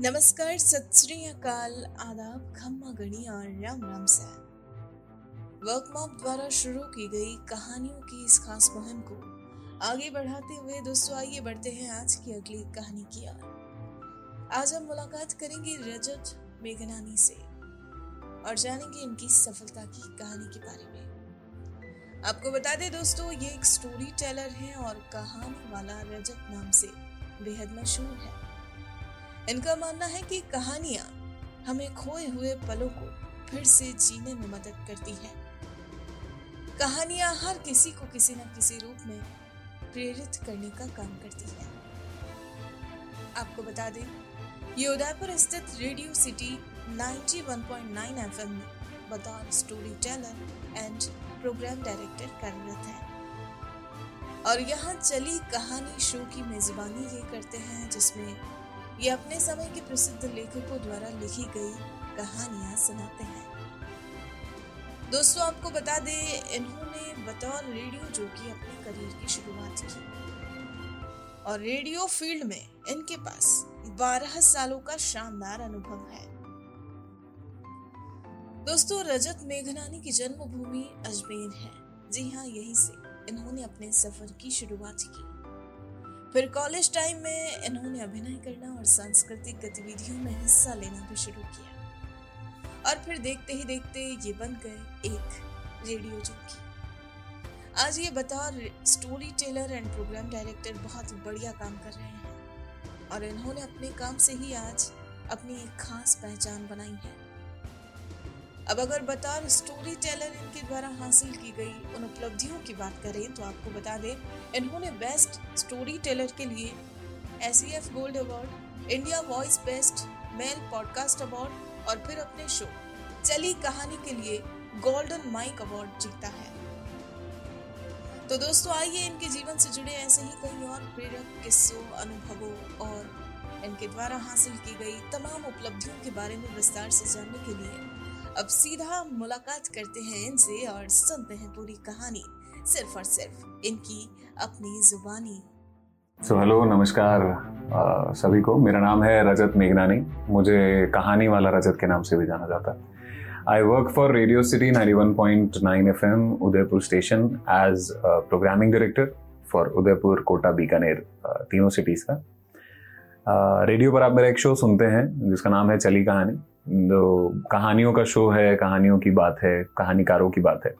नमस्कार, सत अकाल, आदाब, खम्मा गणी और राम राम से वर्क मॉप द्वारा शुरू की गई कहानियों की इस खास मुहिम को आगे बढ़ाते हुए दोस्तों, आइए बढ़ते हैं आज की अगली कहानी की ओर। आज हम मुलाकात करेंगे रजत मेघनानी से और जानेंगे इनकी सफलता की कहानी के बारे में। आपको बता दें दोस्तों, ये एक स्टोरी टेलर है और कहानी वाला रजत नाम से बेहद मशहूर है। इनका मानना है कि कहानियाँ हमें खोए हुए पलों को फिर से जीने में मदद करती हैं। कहानियाँ हर किसी को किसी न किसी रूप में प्रेरित करने का काम करती है। आपको बता दें, ये उदयपुर स्थित रेडियो सिटी 91.9 एफएम में बतौर storyteller and programme director कार्यरत है। और यहाँ चली कहानी शो की मेजबानी ये करते हैं जिसमें ये अपने समय के प्रसिद्ध लेखकों द्वारा लिखी गई कहानियाँ सुनाते हैं। दोस्तों, आपको बता दें, इन्होंने बतौर रेडियो जॉकी अपने करियर की शुरुआत की। और रेडियो फ़ील्ड में इनके पास 12 सालों का शानदार अनुभव है। दोस्तों, रजत मेघनानी की जन्मभूमि अजमेर है। जी हाँ यहीं से इन्होंने अपने सफ़र की शुरुआत की। फिर कॉलेज टाइम में इन्होंने अभिनय करना और सांस्कृतिक गतिविधियों में हिस्सा लेना भी शुरू किया। और फिर देखते ही देखते ये बन गए एक रेडियो जॉकी आज ये बतौर storyteller and programme director बहुत बढ़िया काम कर रहे हैं। और इन्होंने अपने काम से ही आज अपनी एक खास पहचान बनाई है। अब अगर बतौर स्टोरी टेलर इनके द्वारा हासिल की गई उन उपलब्धियों की बात करें तो आपको बता दें, इन्होंने बेस्ट स्टोरी टेलर के लिए S gold award India voice best male podcast award और फिर अपने शो चली कहानी के लिए गोल्डन माइक अवार्ड जीता है। तो दोस्तों, आइए इनके जीवन से जुड़े ऐसे ही कई और प्रेरक किस्सों, अनुभवों और इनके द्वारा हासिल की गई तमाम उपलब्धियों के बारे में विस्तार से जानने के लिए अब सीधा मुलाकात करते हैं इनसे और सुनते हैं पूरी कहानी, सिर्फ़ और सिर्फ़ इनकी अपनी जुबानी। सो हेलो नमस्कार। सभी को, मेरा नाम है रजत मेघनानी। मुझे कहानी वाला रजत के नाम से भी जाना जाता है। I work for Radio City 91.9 FM Udaipur station as programming director for Udaipur, Kota, Bikaner तीनों सिटीज़ का। रेडियो पर आप मेरा एक शो सुनते हैं, जिसका नाम है चली कहानी। कहानियों का शो है, कहानियों की बात है, कहानीकारों की बात है,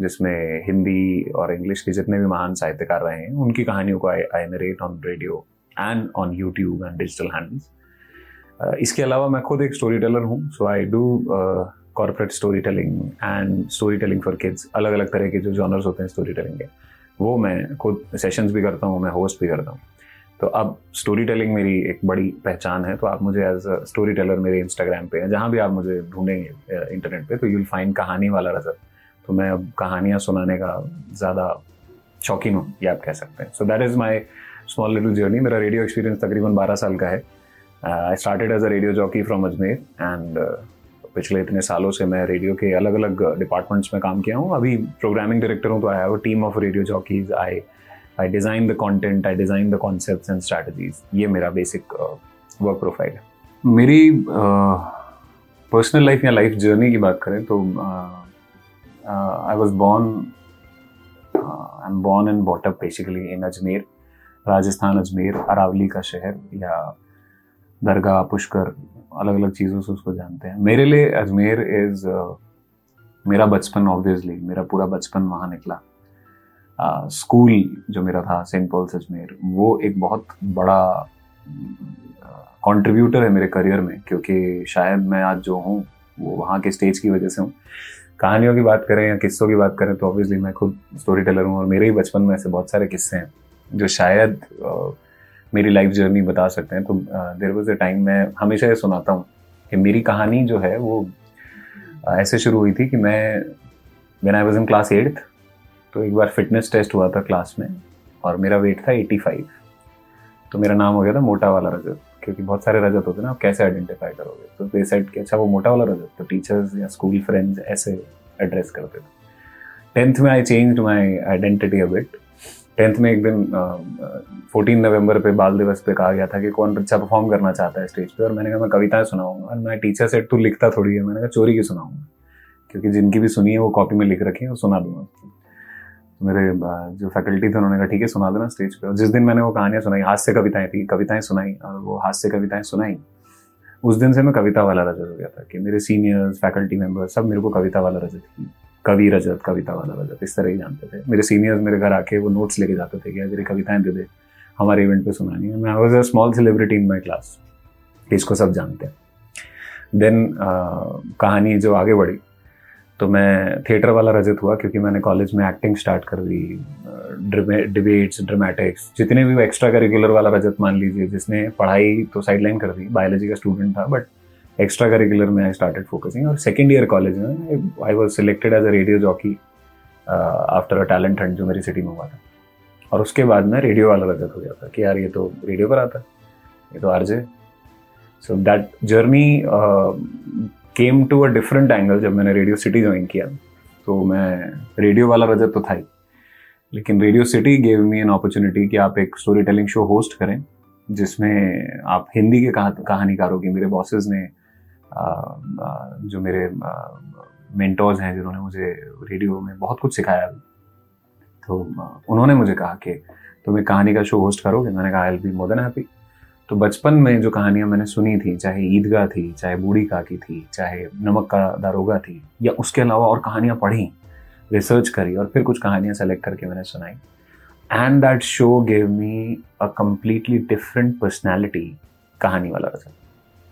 जिसमें हिंदी और इंग्लिश के जितने भी महान साहित्यकार रहे हैं, उनकी कहानियों को I narrate on radio and on YouTube and digital handles इसके अलावा मैं खुद एक स्टोरी टेलर हूँ so I do corporate storytelling and storytelling for kids अलग अलग तरह के जो जॉनर्स होते हैं स्टोरी टेलिंग के, वो मैं खुद सेशंस भी करता हूँ, मैं होस्ट भी करता हूँ। तो अब स्टोरी टेलिंग मेरी एक बड़ी पहचान है तो आप मुझे एज अ स्टोरी टेलर मेरे इंस्टाग्राम पे जहाँ भी आप मुझे ढूंढेंगे इंटरनेट पे तो यूल फाइंड कहानी वाला रजत तो मैं अब कहानियाँ सुनाने का ज़्यादा शौकीन हूँ, ये आप कह सकते हैं। So that is my small little journey मेरा रेडियो एक्सपीरियंस तकरीबन बारह साल का है। I started as a radio jockey from Ajmer and पिछले इतने सालों से मैं रेडियो के अलग अलग डिपार्टमेंट्स में काम किया हूँ। अभी प्रोग्रामिंग डायरेक्टर हूँ तो I have a team of radio jockeys I I design the content I design the concept and strategies ये मेरा बेसिक वर्क प्रोफ़ाइल है। मेरी पर्सनल uh, लाइफ या लाइफ जर्नी की बात करें तो I was born I am born and brought up basically in Ajmer Rajasthan Ajmer Aravalli का शहर या दरगाह पुष्कर अलग अलग चीज़ों से उसको जानते हैं। मेरे लिए अजमेर इज़ uh, मेरा बचपन ऑब्वियसली मेरा पूरा बचपन वहाँ निकला। स्कूल जो मेरा था, सेंट पॉल्स अजमेर वो एक बहुत बड़ा कंट्रीब्यूटर है मेरे करियर में, क्योंकि शायद मैं आज जो हूँ, वो वहाँ के स्टेज की वजह से हूँ। कहानियों की बात करें या किस्सों की बात करें तो ऑब्वियसली मैं खुद स्टोरी टेलर हूँ और मेरे ही बचपन में ऐसे बहुत सारे किस्से हैं, जो शायद मेरी लाइफ जर्नी बता सकते हैं। तो देर वॉज़ ए टाइम मैं हमेशा ये सुनाता हूँ कि मेरी कहानी जो है, वो ऐसे शुरू हुई थी कि मैं when I was in class eighth तो एक बार फिटनेस टेस्ट हुआ था क्लास में और मेरा वेट था 85 तो मेरा नाम हो गया था मोटा वाला रजत, क्योंकि बहुत सारे रजत होते हैं ना, आप कैसे आइडेंटिफाई करोगे? तो दे सेट कि अच्छा वो मोटा वाला रजत तो टीचर्स या स्कूल फ्रेंड्स ऐसे एड्रेस करते थे. टेंथ में I change my identity a bit tenth में एक दिन फोर्टीन नवंबर पे बाल दिवस पे कहा गया था कि कौन बच्चा परफॉर्म करना चाहता है स्टेज पे और मैंने कहा, मैं कविताएँ सुनाऊँगा. और मैं टीचर से तू लिखता थोड़ी है. मैंने कहा, चोरी की सुनाऊँगा? क्योंकि जिनकी भी सुनी है, वो कॉपी में लिख रखी है, वो सुना दूँगा। मेरे जो फैकल्टी थे, उन्होंने कहा, ठीक है, सुना देना स्टेज पे। और जिस दिन मैंने वो कहानियाँ सुनाई, हास्य कविताएँ थी, कविताएँ सुनाई, और वो हास्य कविताएँ सुनाई, उस दिन से मैं कविता वाला रजत हो गया था कि मेरे सीनियर्स, फैकल्टी मेंबर सब मेरे को कविता वाला रजत, कवि रजत, कविता वाला रजत, इस तरह ही जानते थे। मेरे सीनियर्स मेरे घर आके वो नोट्स लेके जाते थे कि मेरी कविताएँ दे दे, हमारे इवेंट पे सुनानी है। मैं was a small celebrity in my class इसको सब जानते हैं। देन कहानी जो आगे बढ़ी तो मैं थिएटर वाला रजत हुआ क्योंकि मैंने कॉलेज में एक्टिंग स्टार्ट कर दी डिबेट्स ड्रामेटिक्स जितने भी एक्स्ट्रा करिकुलर वाला रजत मान लीजिए, जिसने पढ़ाई तो साइडलाइन कर दी बायोलॉजी का स्टूडेंट था बट एक्स्ट्रा करिकुलर में आई स्टार्टेड फोकसिंग और सेकेंड ईयर कॉलेज में I was selected as a radio jockey after a talent hunt जो मेरी सिटी में हुआ था। और उसके बाद मैं रेडियो वाला रजत हो गया था कि यार ये तो रेडियो पर आता ये तो RJ so that journey came to a different angle जब मैंने रेडियो सिटी ज्वाइन किया। तो मैं रेडियो वाला रजत तो था ही। लेकिन Radio City gave me an opportunity कि आप एक स्टोरी टेलिंग शो होस्ट करें, जिसमें आप हिंदी के कहानीकारों की, मेरे बॉसेस ने जो मेरे मेंटोर्स हैं, जिन्होंने मुझे रेडियो में बहुत कुछ सिखाया। तो उन्होंने मुझे कहा कि, तुम एक कहानी का शो होस्ट करोगे? मैंने कहा I be more than happy तो बचपन में जो कहानियाँ मैंने सुनी थी, चाहे ईदगाह थी, चाहे बूढ़ी काकी थी, चाहे नमक का दारोगा थी, या उसके अलावा और कहानियाँ पढ़ी रिसर्च करी और फिर कुछ कहानियाँ सेलेक्ट करके मैंने सुनाई। And that show gave me a completely different personality कहानी वाला रचा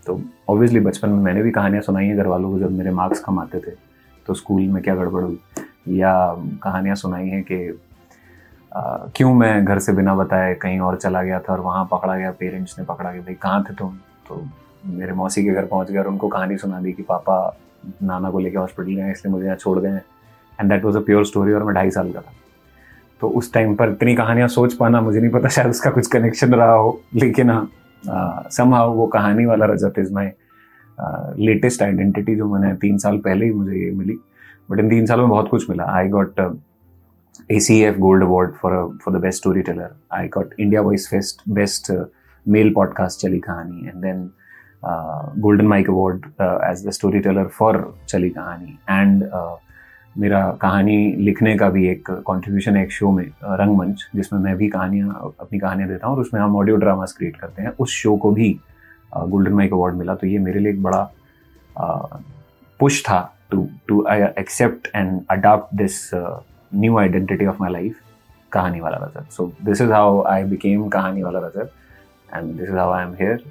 तो ऑब्वियसली बचपन में मैंने भी कहानियाँ सुनाई हैं घर वालों को जब मेरे मार्क्स कम आते थे तो स्कूल में क्या गड़बड़ हुई, या कहानियाँ सुनाई हैं कि क्यों मैं घर से बिना बताए कहीं और चला गया था और वहाँ पकड़ा गया पेरेंट्स ने पकड़ा गया? भाई, कहाँ थे तुम? तो मेरे मौसी के घर पहुँच गया और उनको कहानी सुना दी कि पापा नाना को लेके हॉस्पिटल गए, इसलिए मुझे यहाँ छोड़ गए and that was a pure story और मैं ढाई साल का था। तो उस टाइम पर इतनी कहानियाँ सोच पाना, मुझे नहीं पता शायद उसका कुछ कनेक्शन रहा हो, लेकिन हाँ समहाउ वो कहानी वाला Rajat is my latest identity जो मैंने तीन साल पहले ही मुझे ये मिली। बट इन तीन साल में बहुत कुछ मिला। I got ACF Gold Award for a, for the best storyteller. I got India Voice Fest best uh, male podcast Chali Kahani, and then uh, Golden Mike Award uh, as the storyteller for Chali Kahani. And uh, मेरा कहानी लिखने का भी एक contribution है एक show में रंगमंच जिसमें मैं भी कहानियाँ अपनी कहानियाँ देता हूँ और उसमें हम ऑडियो ड्रामास क्रिएट करते हैं उस शो को भी गोल्डन माइक अवार्ड मिला तो ये मेरे लिए एक बड़ा पुश था to to I accept and adopt this new identity of my life कहानी वाला rajat so this is how I became कहानी वाला rajat and this is how I am here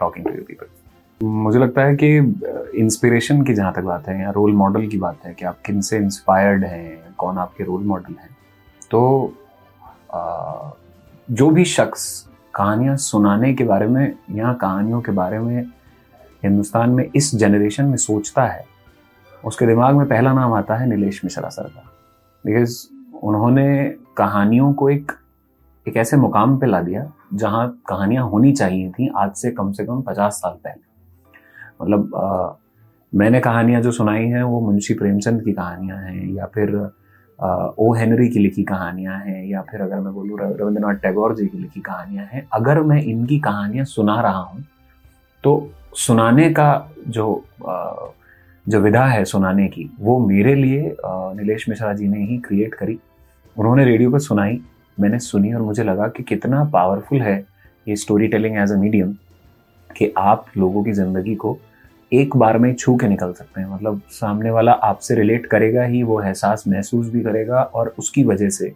talking to you people. मुझे लगता है कि inspiration की जहाँ तक बात है या रोल मॉडल की बात है कि आप किन से इंस्पायर्ड हैं कौन आपके रोल मॉडल हैं तो आ, जो भी शख्स कहानियाँ सुनाने के बारे में या कहानियों के बारे में हिंदुस्तान में इस जनरेशन में सोचता है उसके दिमाग में पहला नाम आता है नीलेश मिश्रा सर का। बिकॉज़ उन्होंने कहानियों को एक एक ऐसे मुकाम पे ला दिया जहाँ कहानियाँ होनी चाहिए थी आज से कम से कम पचास साल पहले। मतलब आ, मैंने कहानियाँ जो सुनाई हैं वो मुंशी प्रेमचंद की कहानियाँ हैं या फिर आ, ओ हेनरी की लिखी कहानियाँ हैं या फिर अगर मैं बोलूँ रविंद्रनाथ टैगोर जी की लिखी कहानियाँ हैं। अगर मैं इनकी कहानियाँ सुना रहा हूँ तो सुनाने का जो आ, जो विधा है सुनाने की, वो मेरे लिए नीलेश मिश्रा जी ने ही क्रिएट करी। उन्होंने रेडियो पर सुनाई, मैंने सुनी और मुझे लगा कि कितना पावरफुल है ये story telling as a medium कि आप लोगों की ज़िंदगी को एक बार में छू के निकल सकते हैं। मतलब सामने वाला आपसे रिलेट करेगा ही, वो एहसास महसूस भी करेगा और उसकी वजह से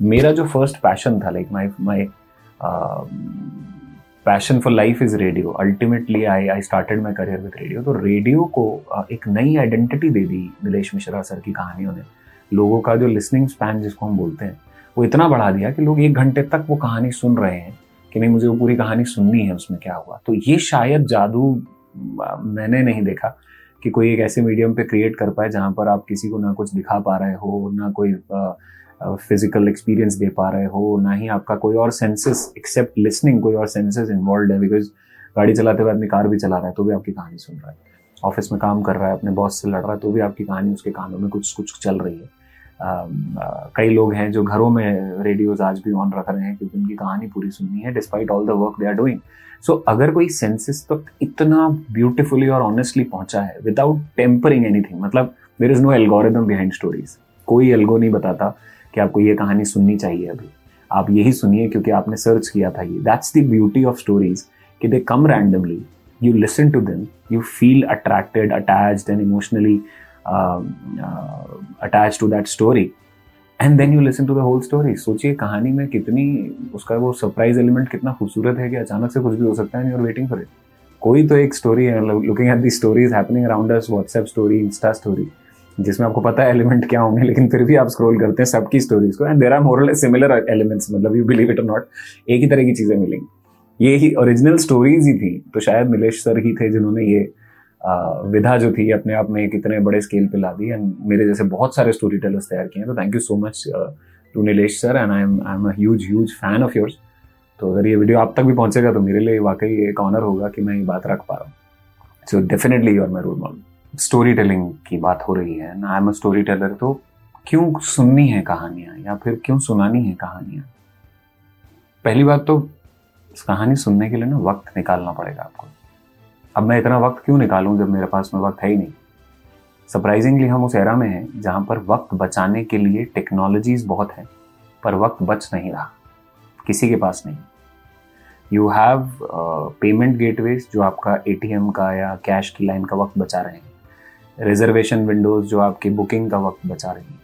मेरा जो फ़र्स्ट पैशन था like my my passion for life is radio ultimately I I started my career with radio तो रेडियो को एक नई आइडेंटिटी दे दी नीलेश मिश्रा सर की कहानियों ने। लोगों का जो लिसनिंग स्पैन जिसको हम बोलते हैं, वो इतना बढ़ा दिया कि लोग एक घंटे तक वो कहानी सुन रहे हैं कि नहीं, मुझे वो पूरी कहानी सुननी है, उसमें क्या हुआ। तो ये शायद जादू मैंने नहीं देखा कि कोई एक ऐसे मीडियम पे क्रिएट कर पाए जहाँ पर आप किसी को ना कुछ दिखा पा रहे हो, ना कोई फ़िज़िकल एक्सपीरियंस दे पा रहे हो, ना ही आपका कोई और सेंसेस एक्सेप्ट लिसनिंग कोई और सेंसेस इन्वॉल्व है बिकॉज़ गाड़ी चलाते हुए आदमी कार भी चला रहा है तो भी आपकी कहानी सुन रहा है। ऑफ़िस में काम कर रहा है, अपने बॉस से लड़ रहा है तो भी आपकी कहानी उसके कानों में कुछ कुछ चल रही है। कई लोग हैं जो घरों में रेडियोज आज भी ऑन रख रहे हैं, क्योंकि उनकी कहानी पूरी सुननी है despite all the work they are doing so अगर कोई सेंसेस तक तो इतना ब्यूटिफुली और ऑनेस्टली पहुँचा है विदाउट टेम्परिंग एनीथिंग मतलब there is no algorithm behind stories कोई एल्गो नहीं बताता कि आपको ये कहानी सुननी चाहिए अभी। आप यही सुनिए क्योंकि आपने सर्च किया था ये। That's the beauty of stories कि they come randomly to them you feel attracted attached and emotionally uh, uh, attached to that story and then you listen to the whole story सोचिए कहानी में कितनी उसका वो सरप्राइज़ एलिमेंट कितना खूबसूरत है कि अचानक से कुछ भी हो सकता है you are waiting for it कोई तो एक स्टोरी है looking at the stories happening around us WhatsApp story insta story जिसमें आपको पता है एलिमेंट क्या होंगे लेकिन फिर भी आप स्क्रॉल करते हैं सबकी स्टोरीज को and there are moral similar elements मतलब यू बिलीव इट नॉट एक ही तरह की चीज़ें मिलेंगी। ये ही ओरिजिनल स्टोरीज ही थी तो शायद नीलेश सर ही थे जिन्होंने ये आ, विधा जो थी अपने आप में एक इतने बड़े स्केल पे ला दी एंड मेरे जैसे बहुत सारे स्टोरी टेलर्स तैयार किए हैं तो thank you so much to Nilesh sir and I am I am huge huge fan of yours तो अगर ये वीडियो आप तक भी पहुंचेगा तो मेरे लिए वाकई एक ऑनर होगा कि मैं ये बात रख पा रहा हूँ। So definitely you are my role model storytelling की बात हो रही है। I am a story teller तो क्यों सुननी है कहानियाँ? या फिर क्यों सुनानी है कहानियाँ? पहली बात तो कहानी सुनने के लिए ना वक्त निकालना पड़ेगा आपको। अब मैं इतना वक्त क्यों निकालूं जब मेरे पास में वक्त है ही नहीं? सरप्राइजिंगली हम उस एरा में हैं जहाँ पर वक्त बचाने के लिए टेक्नोलॉजीज़ बहुत हैं, पर वक्त बच नहीं रहा। किसी के पास नहीं। यू हैव पेमेंट गेटवेज जो आपका एटीएम का या कैश की लाइन का वक्त बचा रहे हैं। रिजर्वेशन विंडोज़ जो आपकी बुकिंग का वक्त बचा रही हैं।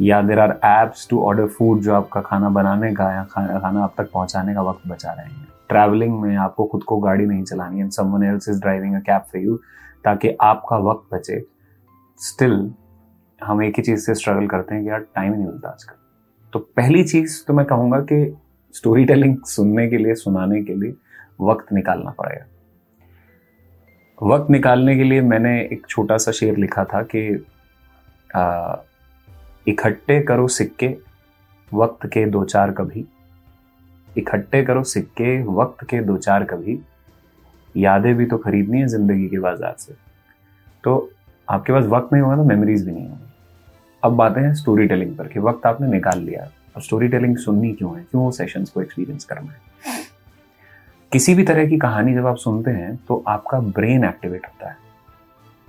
या there are apps to order food जो आपका खाना बनाने का या खाना खाना आप तक पहुँचाने का वक्त बचा रहे हैं। ट्रैवलिंग में आपको खुद को गाड़ी नहीं चलानी है। Someone else is driving a cab for you ताकि आपका वक्त बचे। स्टिल हम एक ही चीज़ से स्ट्रगल करते हैं कि यार टाइम नहीं मिलता आजकल। तो पहली चीज़ तो मैं कहूँगा कि स्टोरी टेलिंग सुनने के लिए, सुनाने के लिए वक्त निकालना पड़ेगा। वक्त निकालने के लिए मैंने एक छोटा सा शेर लिखा था कि इकट्ठे करो सिक्के वक्त के दो चार कभी। इकट्ठे करो सिक्के वक्त के दो चार कभी। यादें भी तो खरीदनी है ज़िंदगी के बाज़ार से। तो आपके पास वक्त नहीं होगा तो मेमोरीज भी नहीं होंगी। अब बातें हैं स्टोरी टेलिंग पर कि वक्त आपने निकाल लिया। अब स्टोरी टेलिंग सुननी क्यों है? क्यों सेशंस को एक्सपीरियंस करना है? किसी भी तरह की कहानी जब आप सुनते हैं तो आपका ब्रेन एक्टिवेट होता है।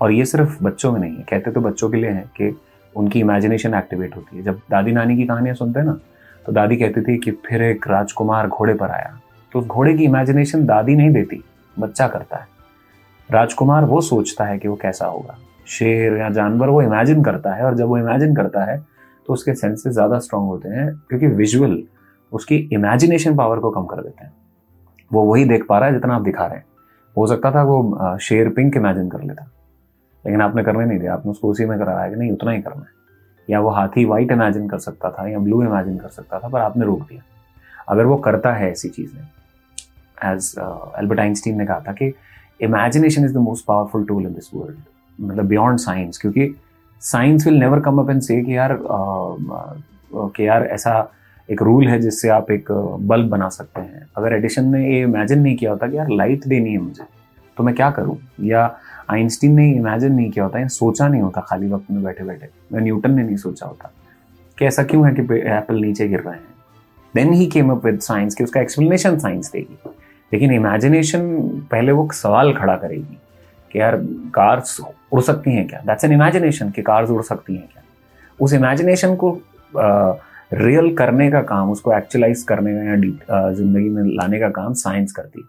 और ये सिर्फ़ बच्चों में नहीं है, कहते तो बच्चों के लिए है कि उनकी इमेजिनेशन एक्टिवेट होती है। जब दादी नानी की कहानियाँ सुनते हैं ना तो दादी कहती थी कि फिर एक राजकुमार घोड़े पर आया। तो उस घोड़े की इमेजिनेशन दादी नहीं देती, बच्चा करता है। राजकुमार वो सोचता है कि वो कैसा होगा। शेर या जानवर वो इमेजिन करता है और जब वो इमेजिन करता है तो उसके सेंसेस ज़्यादा स्ट्रांग होते हैं, क्योंकि विजुअल उसकी इमेजिनेशन पावर को कम कर देते हैं। वो वही देख पा रहा है जितना आप दिखा रहे हैं। हो सकता था वो शेर पिंक इमेजिन कर लेता। लेकिन आपने करने नहीं दिया। आपने उसको उसी में कराया कि नहीं, उतना ही करना है। या वो हाथी वाइट इमेजिन कर सकता था या ब्लू इमेजिन कर सकता था, पर आपने रोक दिया। अगर वो करता है ऐसी चीज़ें एज एल्बर्ट आइंस्टीन ने कहा था कि imagination is the most powerful tool in this world मतलब बियॉन्ड साइंस क्योंकि science will never come up and say कि यार कि यार ऐसा एक रूल है जिससे आप एक बल्ब बना सकते हैं। अगर एडिशन ने ये इमेजिन नहीं किया होता कि यार लाइट देनी है मुझे तो मैं क्या करूँ? या आइंस्टीन ने इमेजिन नहीं किया होता, या सोचा नहीं होता खाली वक्त में बैठे बैठे या न्यूटन ने नहीं सोचा होता, कि ऐसा क्यों है कि एप्पल नीचे गिर रहे हैं? Then he came up with science कि उसका एक्सप्लेनेशन साइंस देगी। लेकिन इमेजिनेशन पहले वो सवाल खड़ा करेगी कि यार कार्स उड़ सकती हैं क्या? दैट्स एन इमेजिनेशन कि कार्स उड़ सकती हैं क्या? उस इमेजिनेशन को रियल करने का काम, उसको एक्चुअलाइज करने का या ज़िंदगी में लाने का काम साइंस करती है।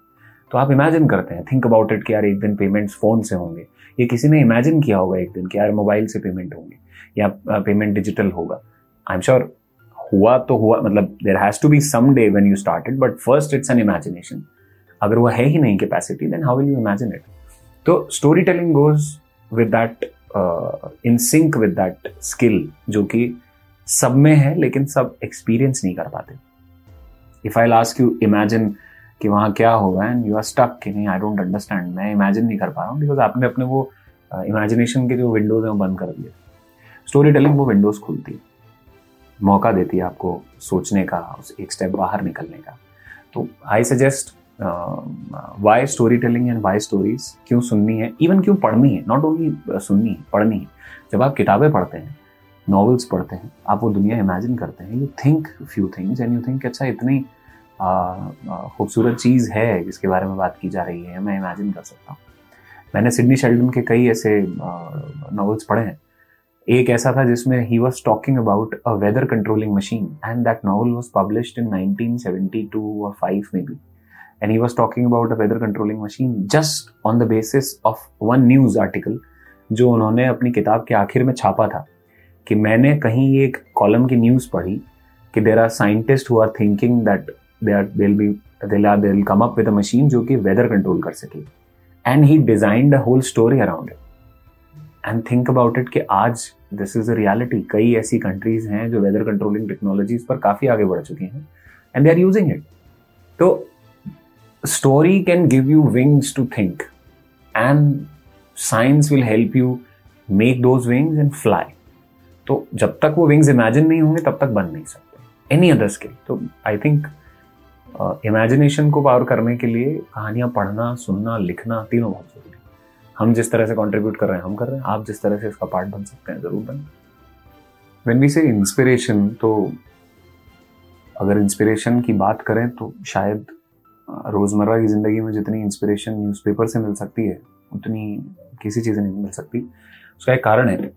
तो आप इमेजिन करते हैं थिंक अबाउट इट कि यार एक दिन पेमेंट्स फ़ोन से होंगे। ये किसी ने इमेजिन किया होगा एक दिन कि यार मोबाइल से पेमेंट होंगे, या पेमेंट डिजिटल होगा। आई एम श्योर हुआ तो हुआ मतलब there has to be some day when you started but first it's an imagination अगर वो है ही नहीं capacity then how will you imagine it तो storytelling goes with that in sync with that skill जो कि सब में है लेकिन सब एक्सपीरियंस नहीं कर पाते। If I last you imagine कि वहाँ क्या होगा एंड यू आर स्टक कि नहीं आई डोंट अंडरस्टैंड मैं इमेजिन नहीं कर पा रहा हूँ बिकॉज़ आपने अपने वो इमेजिनेशन uh, के जो विंडोज़ हैं वो बंद कर दिए। स्टोरी टेलिंग वो विंडोज़ खुलती है। मौका देती है आपको सोचने का उस एक स्टेप बाहर निकलने का। तो I suggest why storytelling and why stories क्यों सुननी है? इवन क्यों पढ़नी है? नॉट ओनली सुननी है पढ़नी है। जब आप किताबें पढ़ते हैं नॉवेल्स पढ़ते हैं, आप वो दुनिया इमेजिन करते हैं you think few things and you think अच्छा इतनी खूबसूरत चीज़ है जिसके बारे में बात की जा रही है, मैं इमेजिन कर सकता हूँ। मैंने सिडनी शेल्डन के कई ऐसे नॉवेल्स पढ़े हैं। एक ऐसा था जिसमें he was talking about a weather controlling machine and that novel was published in 1972 और 5 में भी and he was talking about a weather controlling machine just on the basis of one news article जो उन्होंने अपनी किताब के आखिर में छापा था। कि मैंने कहीं एक कॉलम की न्यूज़ पढ़ी कि there are scientist who are thinking that they are will be will are will come up with machine जो कि वेदर कंट्रोल कर सके। And he designed a whole story around it and think about it कि आज this is a reality कई ऐसी countries हैं जो वेदर कंट्रोलिंग टेक्नोलॉजीज़ पर काफ़ी आगे बढ़ चुकी हैं and they are using it तो story can give you wings to think and science will help you make those wings and fly तो जब तक वो विंग्स इमेजिन नहीं होंगे, तब तक बन नहीं सकते। एनी अदर स्किल तो आई थिंक इमेजिनेशन को पावर करने के लिए कहानियाँ पढ़ना, सुनना, लिखना तीनों बहुत ज़रूरी है। हम जिस तरह से कंट्रीब्यूट कर रहे हैं, हम कर रहे हैं। आप जिस तरह से इसका पार्ट बन सकते हैं, ज़रूर बन। वेन वी से इंस्पिरेशन तो अगर इंस्पिरेशन की बात करें तो शायद रोज़मर्रा की ज़िंदगी में जितनी इंस्पिरेशन न्यूज़पेपर से मिल सकती है, उतनी किसी चीज़ से नहीं मिल सकती। उसका एक कारण है।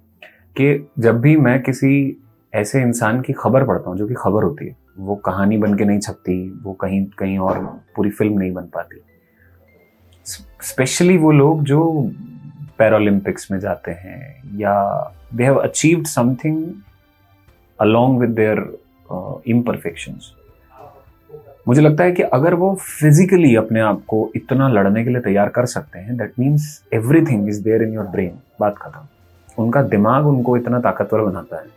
कि जब भी मैं किसी ऐसे इंसान की खबर पढ़ता हूँ, जो कि खबर होती है, वो कहानी बन के नहीं छपती, वो कहीं कहीं और पूरी फ़िल्म नहीं बन पाती। स्पेशली वो लोग जो पैरालंपिक्स में जाते हैं, या they have achieved something along with their imperfections मुझे लगता है कि अगर वो फिजिकली अपने आप को इतना लड़ने के लिए तैयार कर सकते हैं that means everything is there in your brain बात खत्म। उनका दिमाग उनको इतना ताकतवर बनाता है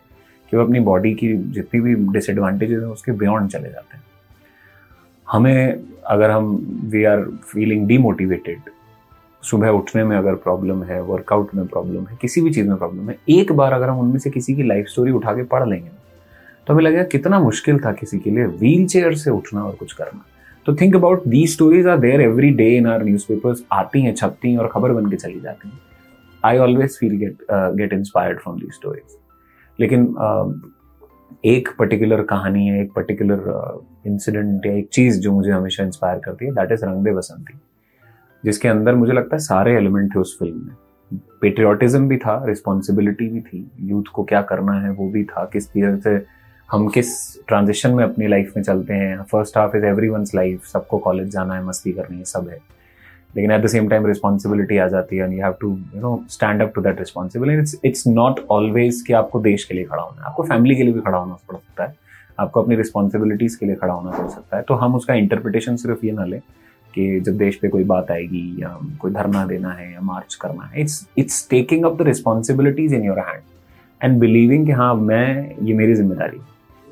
कि वो अपनी बॉडी की जितनी भी डिसएडवांटेजेस हैं, उसके बियॉन्ड चले जाते हैं। हमें अगर हम वी आर फीलिंग डीमोटिवेटेड सुबह उठने में अगर प्रॉब्लम है वर्कआउट में प्रॉब्लम है, किसी भी चीज़ में प्रॉब्लम है, एक बार अगर हम उनमें से किसी की लाइफ स्टोरी उठा के पढ़ लेंगे तो हमें लगेगा कितना मुश्किल था किसी के लिए व्हील चेयर से उठना और कुछ करना। तो think about the stories are there every day in our newspapers आती हैं, छपती हैं और खबर बन के चली जाती हैं। I always feel get get inspired from the stories लेकिन uh, एक पर्टिकुलर कहानी है एक पर्टिकुलर इंसिडेंट uh, या एक चीज़ जो मुझे हमेशा इंस्पायर करती है दैट इज़ रंग दे बसंती जिसके अंदर मुझे लगता है सारे एलिमेंट थे उस फ़िल्म में। पेट्रियाटिज्म भी था रिस्पॉन्सिबिलिटी भी थी यूथ को क्या करना है वो भी था किस तरह से हम किस ट्रांजिशन में अपनी लाइफ में चलते हैं first half is everyone life सबको कॉलेज जाना है मस्ती करनी है सब है। लेकिन at the same time responsibility आ जाती है and you have to you know stand up to that responsibility it's it's not always कि आपको देश के लिए खड़ा होना है, आपको फैमिली के लिए भी खड़ा होना पड़ सकता है, आपको अपनी रिस्पॉन्सिबिलिटीज के लिए खड़ा होना पड़ सकता है। तो हम उसका इंटरप्रिटेशन सिर्फ़ ये ना लें कि जब देश पे कोई बात आएगी या कोई धरना देना है या मार्च करना है it's it's taking up the responsibilities in your hand and believing कि हाँ मैं, ये मेरी ज़िम्मेदारी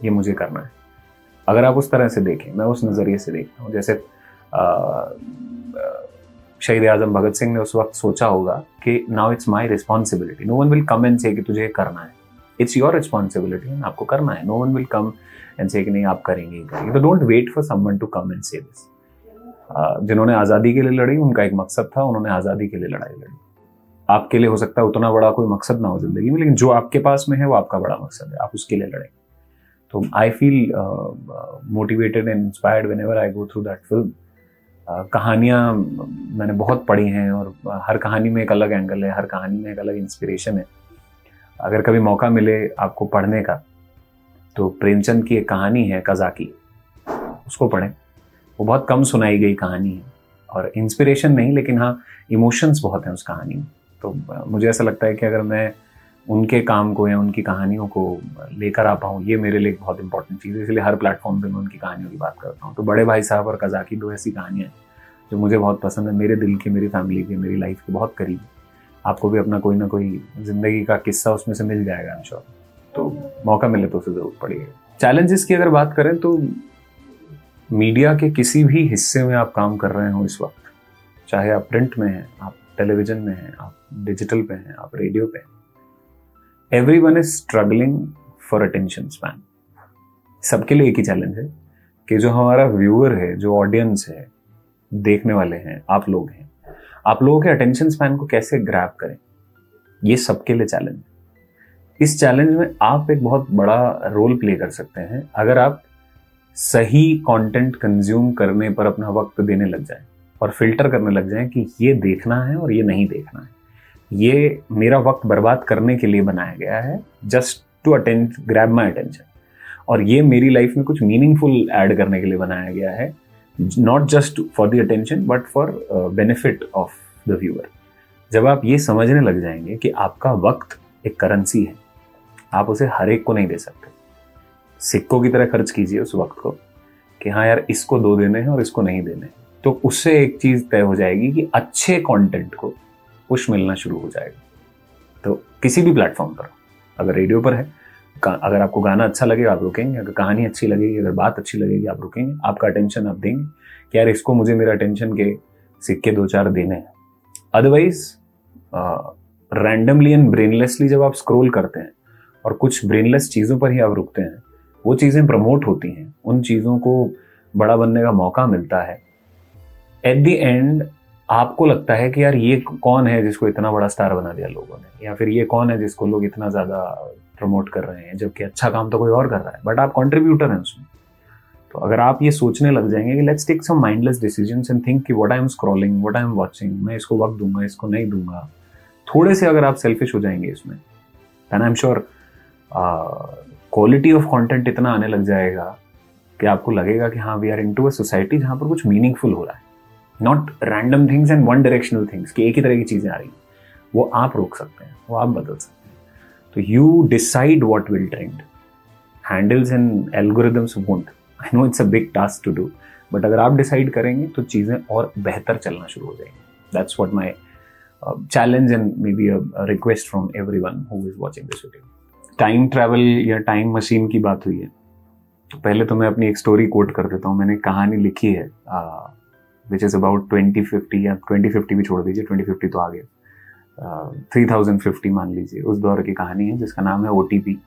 ये मुझे करना है। अगर आप उस तरह से देखें, मैं उस नज़रिए से देखता हूँ, जैसे शहीद आज़म भगत सिंह ने उस वक्त सोचा होगा कि now it's my responsibility no one will come and say कि तुझे करना है। इट्स योर रिस्पॉन्सिबिलिटी आपको करना है। No one will come and say कि नहीं, आप करेंगे करेंगे। तो don't wait for someone to come and say this जिन्होंने आज़ादी के लिए लड़ी, उनका एक मकसद था, उन्होंने आज़ादी के लिए लड़ाई लड़ी। आपके लिए हो सकता है उतना बड़ा कोई मकसद ना हो ज़िंदगी में, लेकिन जो आपके पास में है, वो आपका बड़ा मकसद है। आप उसके लिए लड़ेंगे तो I feel motivated and inspired whenever I go through that film कहानियाँ मैंने बहुत पढ़ी हैं और हर कहानी में एक अलग एंगल है, हर कहानी में एक अलग इंस्पिरेशन है। अगर कभी मौका मिले आपको पढ़ने का तो प्रेमचंद की एक कहानी है कजाकी। उसको पढ़ें। वो बहुत कम सुनाई गई कहानी है और इंस्पिरेशन नहीं, लेकिन हाँ इमोशंस बहुत हैं उस कहानी में। तो मुझे ऐसा लगता है कि अगर मैं उनके काम को या उनकी कहानियों को लेकर आ पाऊँ, ये मेरे लिए बहुत इंपॉर्टेंट चीज़ है। इसलिए हर प्लेटफॉर्म पे मैं उनकी कहानियों की बात करता हूँ। तो बड़े भाई साहब और कजाकी दो ऐसी कहानियाँ जो मुझे बहुत पसंद है, मेरे दिल की, मेरी फैमिली की, मेरी लाइफ के बहुत करीब आपको भी अपना कोई ना कोई ज़िंदगी का किस्सा उसमें से मिल जाएगा आई श्योर तो मौका मिले तो उसे ज़रूर पड़िएगा चैलेंजेस की अगर बात करें तो मीडिया के किसी भी हिस्से में आप काम कर रहे हो इस वक्त, चाहे आप प्रिंट में हैं, आप टेलीविज़न में हैं, आप डिजिटल पे हैं, आप रेडियो पे हैं everyone is struggling for attention span सबके लिए एक ही चैलेंज है कि जो हमारा व्यूअर है, जो ऑडियंस है, देखने वाले हैं, आप लोग हैं, आप लोगों के अटेंशन स्पैन को कैसे ग्रैप करें? ये सबके लिए चैलेंज है। इस चैलेंज में आप एक बहुत बड़ा रोल प्ले कर सकते हैं। अगर आप सही कंटेंट कंज्यूम करने पर अपना वक्त देने लग जाए और फ़िल्टर करने लग जाए कि ये देखना है और ये नहीं देखना है। ये मेरा वक्त बर्बाद करने के लिए बनाया गया है just to attend grab my attention और ये मेरी लाइफ में कुछ मीनिंगफुल ऐड करने के लिए बनाया गया है not just for the attention but for benefit of the viewer जब आप ये समझने लग जाएँगे कि आपका वक्त एक करेंसी है, आप उसे हर एक को नहीं दे सकते। सिक्कों की तरह खर्च कीजिए उस वक्त को कि हाँ यार, इसको दो देने हैं और इसको नहीं देने तो उससे एक चीज़ तय हो जाएगी कि अच्छे कंटेंट को पुश मिलना शुरू हो जाएगा। तो किसी भी प्लेटफॉर्म पर, अगर रेडियो पर है अगर आपको गाना अच्छा लगेगा, आप रुकेंगे। अगर कहानी अच्छी लगेगी, अगर बात अच्छी लगेगी, आप रुकेंगे। आपका अटेंशन आप देंगे कि यार इसको मुझे मेरा अटेंशन के सिक्के दो चार देने हैं। अदरवाइज़ रैंडमली एंड ब्रेनलेसली जब आप स्क्रोल करते हैं और कुछ ब्रेनलेस चीज़ों पर ही आप रुकते हैं, वो चीज़ें प्रमोट होती हैं। उन चीज़ों को बड़ा बनने का मौका मिलता है। एट द एंड आपको लगता है कि यार ये कौन है जिसको इतना बड़ा स्टार बना दिया लोगों ने? या फिर ये कौन है जिसको लोग इतना ज़्यादा प्रमोट कर रहे हैं, जबकि अच्छा काम तो कोई और कर रहा है बट आप कॉन्ट्रीब्यूटर हैं उसमें। तो अगर आप ये सोचने लग जाएँगे कि let's take some mindless decision and think कि what I am scrolling what I am watching मैं इसको वक्त दूँगा, इसको नहीं दूँगा। थोड़े से अगर आप सेल्फिश हो जाएँगे इसमें and I am sure quality of content इतना आने लग जाएगा कि आपको लगेगा कि हाँ we are into a society जहाँ पर कुछ मीनिंगफुल हो रहा है। Not random things and one directional things कि एक ही तरह की चीज़ें आ रही वो आप रोक सकते हैं, वो आप बदल सकते हैं। तो you decide what will trend handles and algorithms won't I know it's a big task to do but अगर आप डिसाइड करेंगे तो चीज़ें और बेहतर चलना शुरू हो जाएँगी। That's what my challenge and may be request from everyone who is watching this video time travel या टाइम मशीन की बात हुई है। तो पहले तो मैं अपनी एक स्टोरी कोट कर देता हूँ। मैंने कहानी लिखी है which is about twenty fifty या ट्वेंटी फिफ्टी भी छोड़ दीजिए ट्वेंटी फिफ्टी तो आ गया। थ्री थाउज़ेंड फिफ्टी मान लीजिए, उस दौर की कहानी है, जिसका नाम है O T P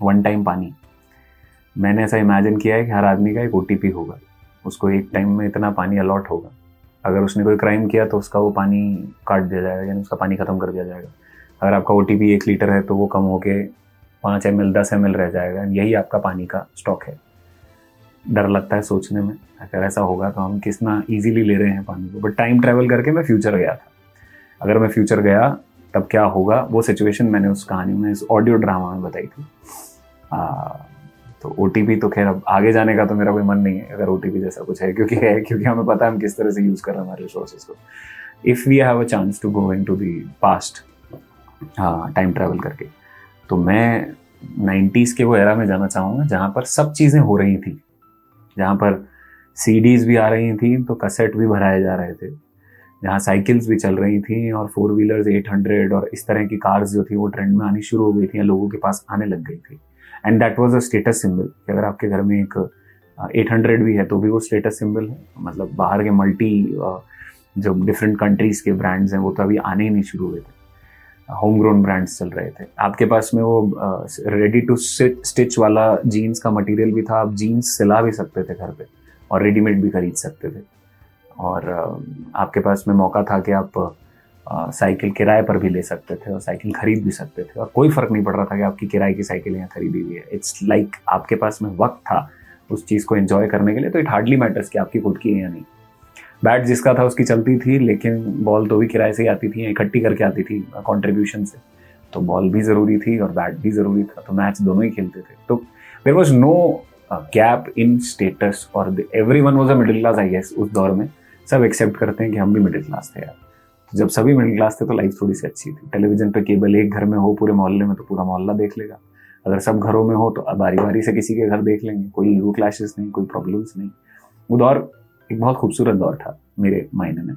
one time पानी मैंने ऐसा इमेजिन किया है कि हर आदमी का एक ओ टी पी होगा, उसको एक टाइम में इतना पानी अलॉट होगा। अगर उसने कोई क्राइम किया तो उसका वो पानी काट दिया जाएगा, यानी उसका पानी ख़त्म कर दिया जाएगा। अगर आपका ओ टी पी एक लीटर है तो वो कम होके पाँच एम एल दस एम एल रह जाएगा यही आपका पानी का स्टॉक है। डर लगता है सोचने में अगर ऐसा होगा तो हम कितना इजीली ले रहे हैं पानी को। बट टाइम ट्रैवल करके मैं फ्यूचर गया था। अगर मैं फ्यूचर गया तब क्या होगा वो सिचुएशन मैंने उस कहानी में इस ऑडियो ड्रामा में बताई थी। आ, तो ओटीपी तो खैर अब आगे जाने का तो मेरा कोई मन नहीं है अगर ओटीपी जैसा कुछ है क्योंकि है क्योंकि हमें पता है हम किस तरह से यूज़ कर रहे हैं हमारे रिसोर्सेज को। If we have a chance to go into the past time travel करके तो मैं नाइन्टीज़ के वो एरा में जाना चाहूँगा जहाँ पर सब चीज़ें हो रही थी। जहाँ पर सीडीज़ भी आ रही थी तो कसेट भी भराए जा रहे थे। जहाँ साइकिल्स भी चल रही थी और फोर व्हीलर्स एट हंड्रेड और इस तरह की कार्स जो थी, वो ट्रेंड में आनी शुरू हो गई थी लोगों के पास आने लग गई थी। And that was a status symbol कि अगर आपके घर में एक एट हंड्रेड भी है तो भी वो स्टेटस सिंबल है। मतलब बाहर के मल्टी जो डिफरेंट कंट्रीज़ के ब्रांड्स हैं, वो तो अभी आने ही नहीं शुरू हुए थे। होम ग्रोन ब्रांड्स चल रहे थे। आपके पास में वो रेडी टू स्टिच वाला जीन्स का मटेरियल भी था, आप जीन्स सिला भी सकते थे घर पे और रेडीमेड भी खरीद सकते थे। और आपके पास में मौका था कि आप साइकिल किराए पर भी ले सकते थे और साइकिल खरीद भी सकते थे। और कोई फ़र्क नहीं पड़ रहा था कि आपकी किराए की साइकिल यहाँ खरीदी हुई है। इट्स लाइक like आपके पास में वक्त था उस चीज़ को एंजॉय करने के लिए तो इट हार्डली मैटर्स कि आपकी खुद की है या नहीं। बैट जिसका था उसकी चलती थी, लेकिन बॉल तो भी किराए से ही आती थी, इकट्ठी करके आती थी कॉन्ट्रीब्यूशन से। तो बॉल भी ज़रूरी थी और बैट भी ज़रूरी था तो मैच दोनों ही खेलते थे। तो there was no gap in status और everyone was a middle class I guess उस दौर में। सब एक्सेप्ट करते हैं कि हम भी मिडिल क्लास थे यार। तो जब सभी मिडिल क्लास थे तो लाइफ थोड़ी सी अच्छी थी। टेलीविज़न पे केबल एक घर में हो, पूरे मोहल्ले में तो पूरा मोहल्ला देख लेगा। अगर सब घरों में हो तो बारी बारी से किसी के घर देख लेंगे। कोई ईगो क्लैशेस नहीं, कोई प्रॉब्लम्स नहीं। वो दौर एक बहुत खूबसूरत दौर था मेरे मायने में।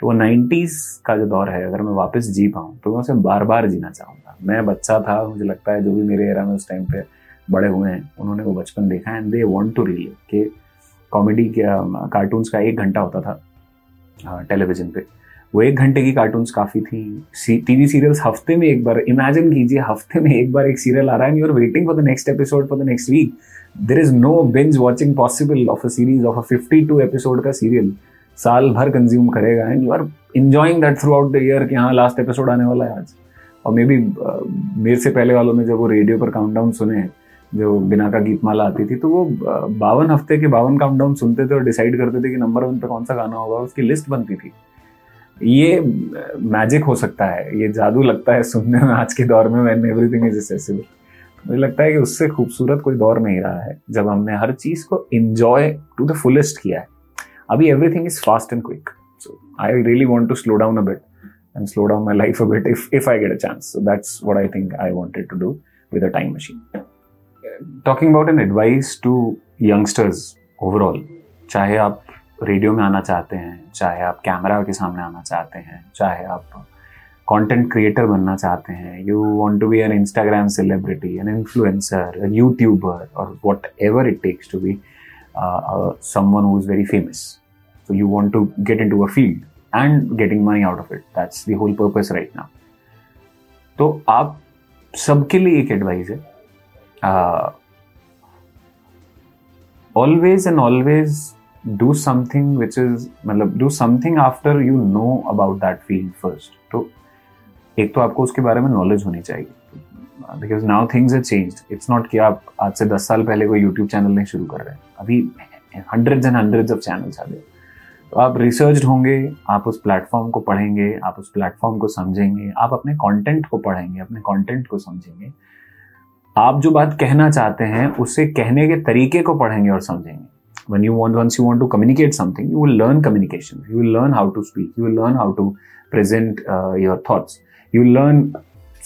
तो वो नाइन्टीज़ का जो दौर है, अगर मैं वापस जी पाऊँ तो मैं उसे बार बार जीना चाहूँगा। मैं बच्चा था, मुझे लगता है जो भी मेरे एरा में उस टाइम पे बड़े हुए हैं, उन्होंने वो बचपन देखा है and they want to relive के कॉमेडी कार्टून्स का एक घंटा होता था टेलीविज़न पे। वो एक घंटे की कार्टून्स काफ़ी थी। टीवी सीरियल्स हफ़्ते में एक बार इमेजिन कीजिए, हफ़्ते में एक बार एक सीरियल आ रहा है you are waiting for the next episode for the next week there is no binge watching possible of a series of a fifty two episode का सीरियल साल भर कंज्यूम करेगा and you are enjoying that throughout the year कि हाँ last episode आने वाला है आज। और मे बी मेरे से पहले वालों ने जब वो रेडियो पर काउंटडाउन सुने, जो बिना का गीत माला आती थी तो वो बावन हफ़्ते के बावन काउंटडाउन सुनते थे और डिसाइड करते थे कि नंबर वन पे कौन सा गाना होगा, उसकी लिस्ट बनती थी। ये मैजिक हो सकता है ये जादू लगता है सुनने में आज के दौर में वैन एवरीथिंग इज़ एसेसिबल मुझे लगता है कि उससे खूबसूरत कोई दौर नहीं रहा है जब हमने हर चीज़ को इंजॉय टू द फुलेस्ट किया है अभी everything is fast and quick so I really want to slow down a bit and slow down my life a bit if if I get a chance. So that's what I think I wanted to do with a time machine. Talking about an advice to youngsters overall, चाहे आप radio में आना चाहते हैं, चाहे आप camera के सामने आना चाहते हैं, चाहे आप कंटेंट क्रिएटर बनना चाहते हैं you want to be an Instagram celebrity an influencer YouTuber और whatever it takes to be someone who is very famous so you want to get into a field and getting money out of it that's the whole purpose right now तो आप सबके लिए एक advice है। Always and always do something which is मतलब do something after you know about that field first तो एक तो आपको उसके बारे में नॉलेज होनी चाहिए। Because now things change it's not कि आप आज से दस साल पहले कोई यूट्यूब चैनल नहीं शुरू कर रहे हैं। अभी hundreds and hundreds of channels आ गए। तो आप रिसर्च होंगे, आप उस प्लेटफॉर्म को पढ़ेंगे, आप उस प्लेटफॉर्म को समझेंगे, आप अपने कंटेंट को पढ़ेंगे, अपने कंटेंट को समझेंगे। आप जो बात कहना चाहते हैं, उसे कहने के तरीके को पढ़ेंगे और समझेंगे। When you want once you want to communicate something you will learn communication you will learn how to speak you will learn how to present uh, your thoughts you will learn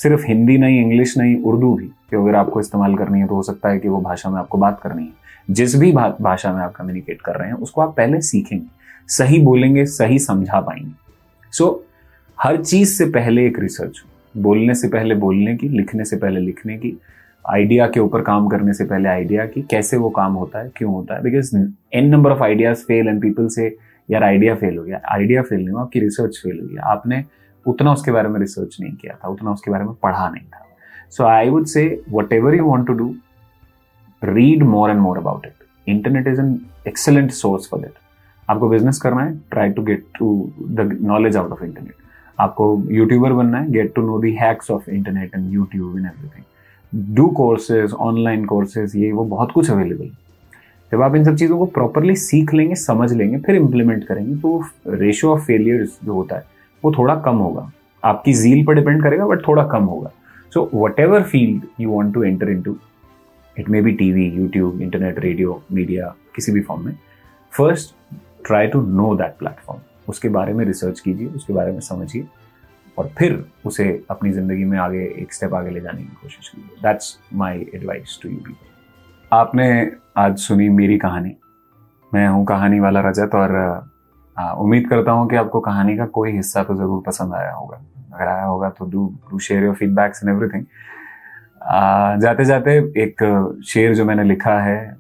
सिर्फ़ हिंदी नहीं English नहीं उर्दू भी कि अगर आपको इस्तेमाल करनी है तो हो सकता है कि वो भाषा में आपको बात करनी है जिस भी भाषा में आप कम्युनिकेट कर रहे हैं उसको आप पहले सीखेंगे सही बोलेंगे सही समझा पाएँगे सो so, हर चीज़ से पहले एक रिसर्च बोलने से पहले बोलने की लिखने से पहले लिखने की आइडिया के ऊपर काम करने से पहले आइडिया की कैसे वो काम होता है, क्यों होता है? Because an number of ideas fail and people से यार आइडिया फेल हो गया आइडिया फेल नहीं हुआ, आपकी रिसर्च फेल हो। गया आपने उतना उसके बारे में रिसर्च नहीं किया था, उतना उसके बारे में पढ़ा नहीं था। So I would say whatever you want to do read more and more about it internet is an excellent source for that आपको बिज़नेस करना है try to get to the knowledge out of internet आपको YouTuber बनना है get to know the hacks of internet and YouTube in everything do courses online courses ये वो बहुत कुछ अवेलेबल जब आप इन सब चीज़ों को प्रॉपरली सीख लेंगे, समझ लेंगे, फिर इंप्लीमेंट करेंगे तो रेशियो ऑफ़ फेलियर्स जो होता है, वो थोड़ा कम होगा। आपकी जील पर डिपेंड करेगा बट थोड़ा कम होगा। So whatever field you want to enter into it maybe T V YouTube internet radio media किसी भी फॉर्म में first try to know that platform उसके बारे में रिसर्च कीजिए, उसके बारे में समझिए। और फिर उसे अपनी ज़िंदगी में आगे, एक स्टेप आगे ले जाने की कोशिश की that's my advice to you people आपने आज सुनी मेरी कहानी। मैं हूँ कहानी वाला रजत और उम्मीद करता हूँ कि आपको कहानी का कोई हिस्सा तो ज़रूर पसंद आया होगा। अगर आया होगा तो do do share your feedbacks and everything जाते जाते एक शेर जो मैंने लिखा है,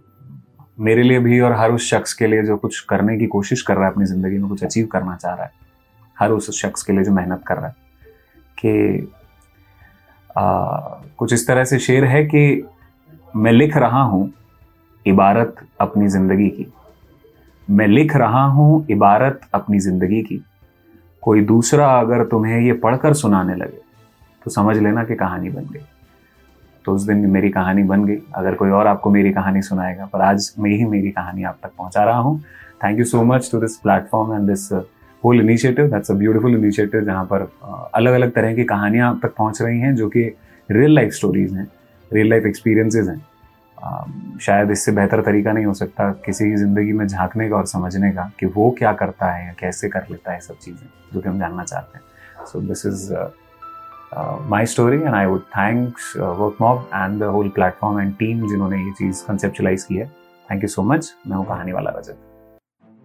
मेरे लिए भी और हर उस शख्स के लिए जो कुछ करने की कोशिश कर रहा है, अपनी ज़िंदगी में कुछ अचीव करना चाह रहा है, हर उस शख्स के लिए जो मेहनत कर रहा है कि कुछ इस तरह से शेर है कि मैं लिख रहा हूँ इबारत अपनी ज़िंदगी की। मैं लिख रहा हूँ इबारत अपनी ज़िंदगी की। कोई दूसरा अगर तुम्हें ये पढ़कर सुनाने लगे तो समझ लेना कि कहानी बन गई। तो उस दिन मेरी कहानी बन गई। अगर कोई और आपको मेरी कहानी सुनाएगा, पर आज मैं ही मेरी कहानी आप तक पहुँचा रहा हूँ। Thank you so much to this platform and this whole initiative that's a beautiful initiative जहाँ पर अलग अलग तरह की कहानियाँ आप तक पहुँच रही हैं, जो कि रियल लाइफ स्टोरीज हैं रियल लाइफ एक्सपीरियंसेस हैं। शायद इससे बेहतर तरीका नहीं हो सकता किसी की ज़िंदगी में झांकने का और समझने का कि वो क्या करता है या कैसे कर लेता है सब चीज़ें, जो कि हम जानना चाहते हैं। So this is my story and I would thanks Workmob and the whole platform and team जिन्होंने ये चीज़ कंसेप्चुलाइज की है। थैंक यू सो मच मैं हूँ कहानी वाला रजत।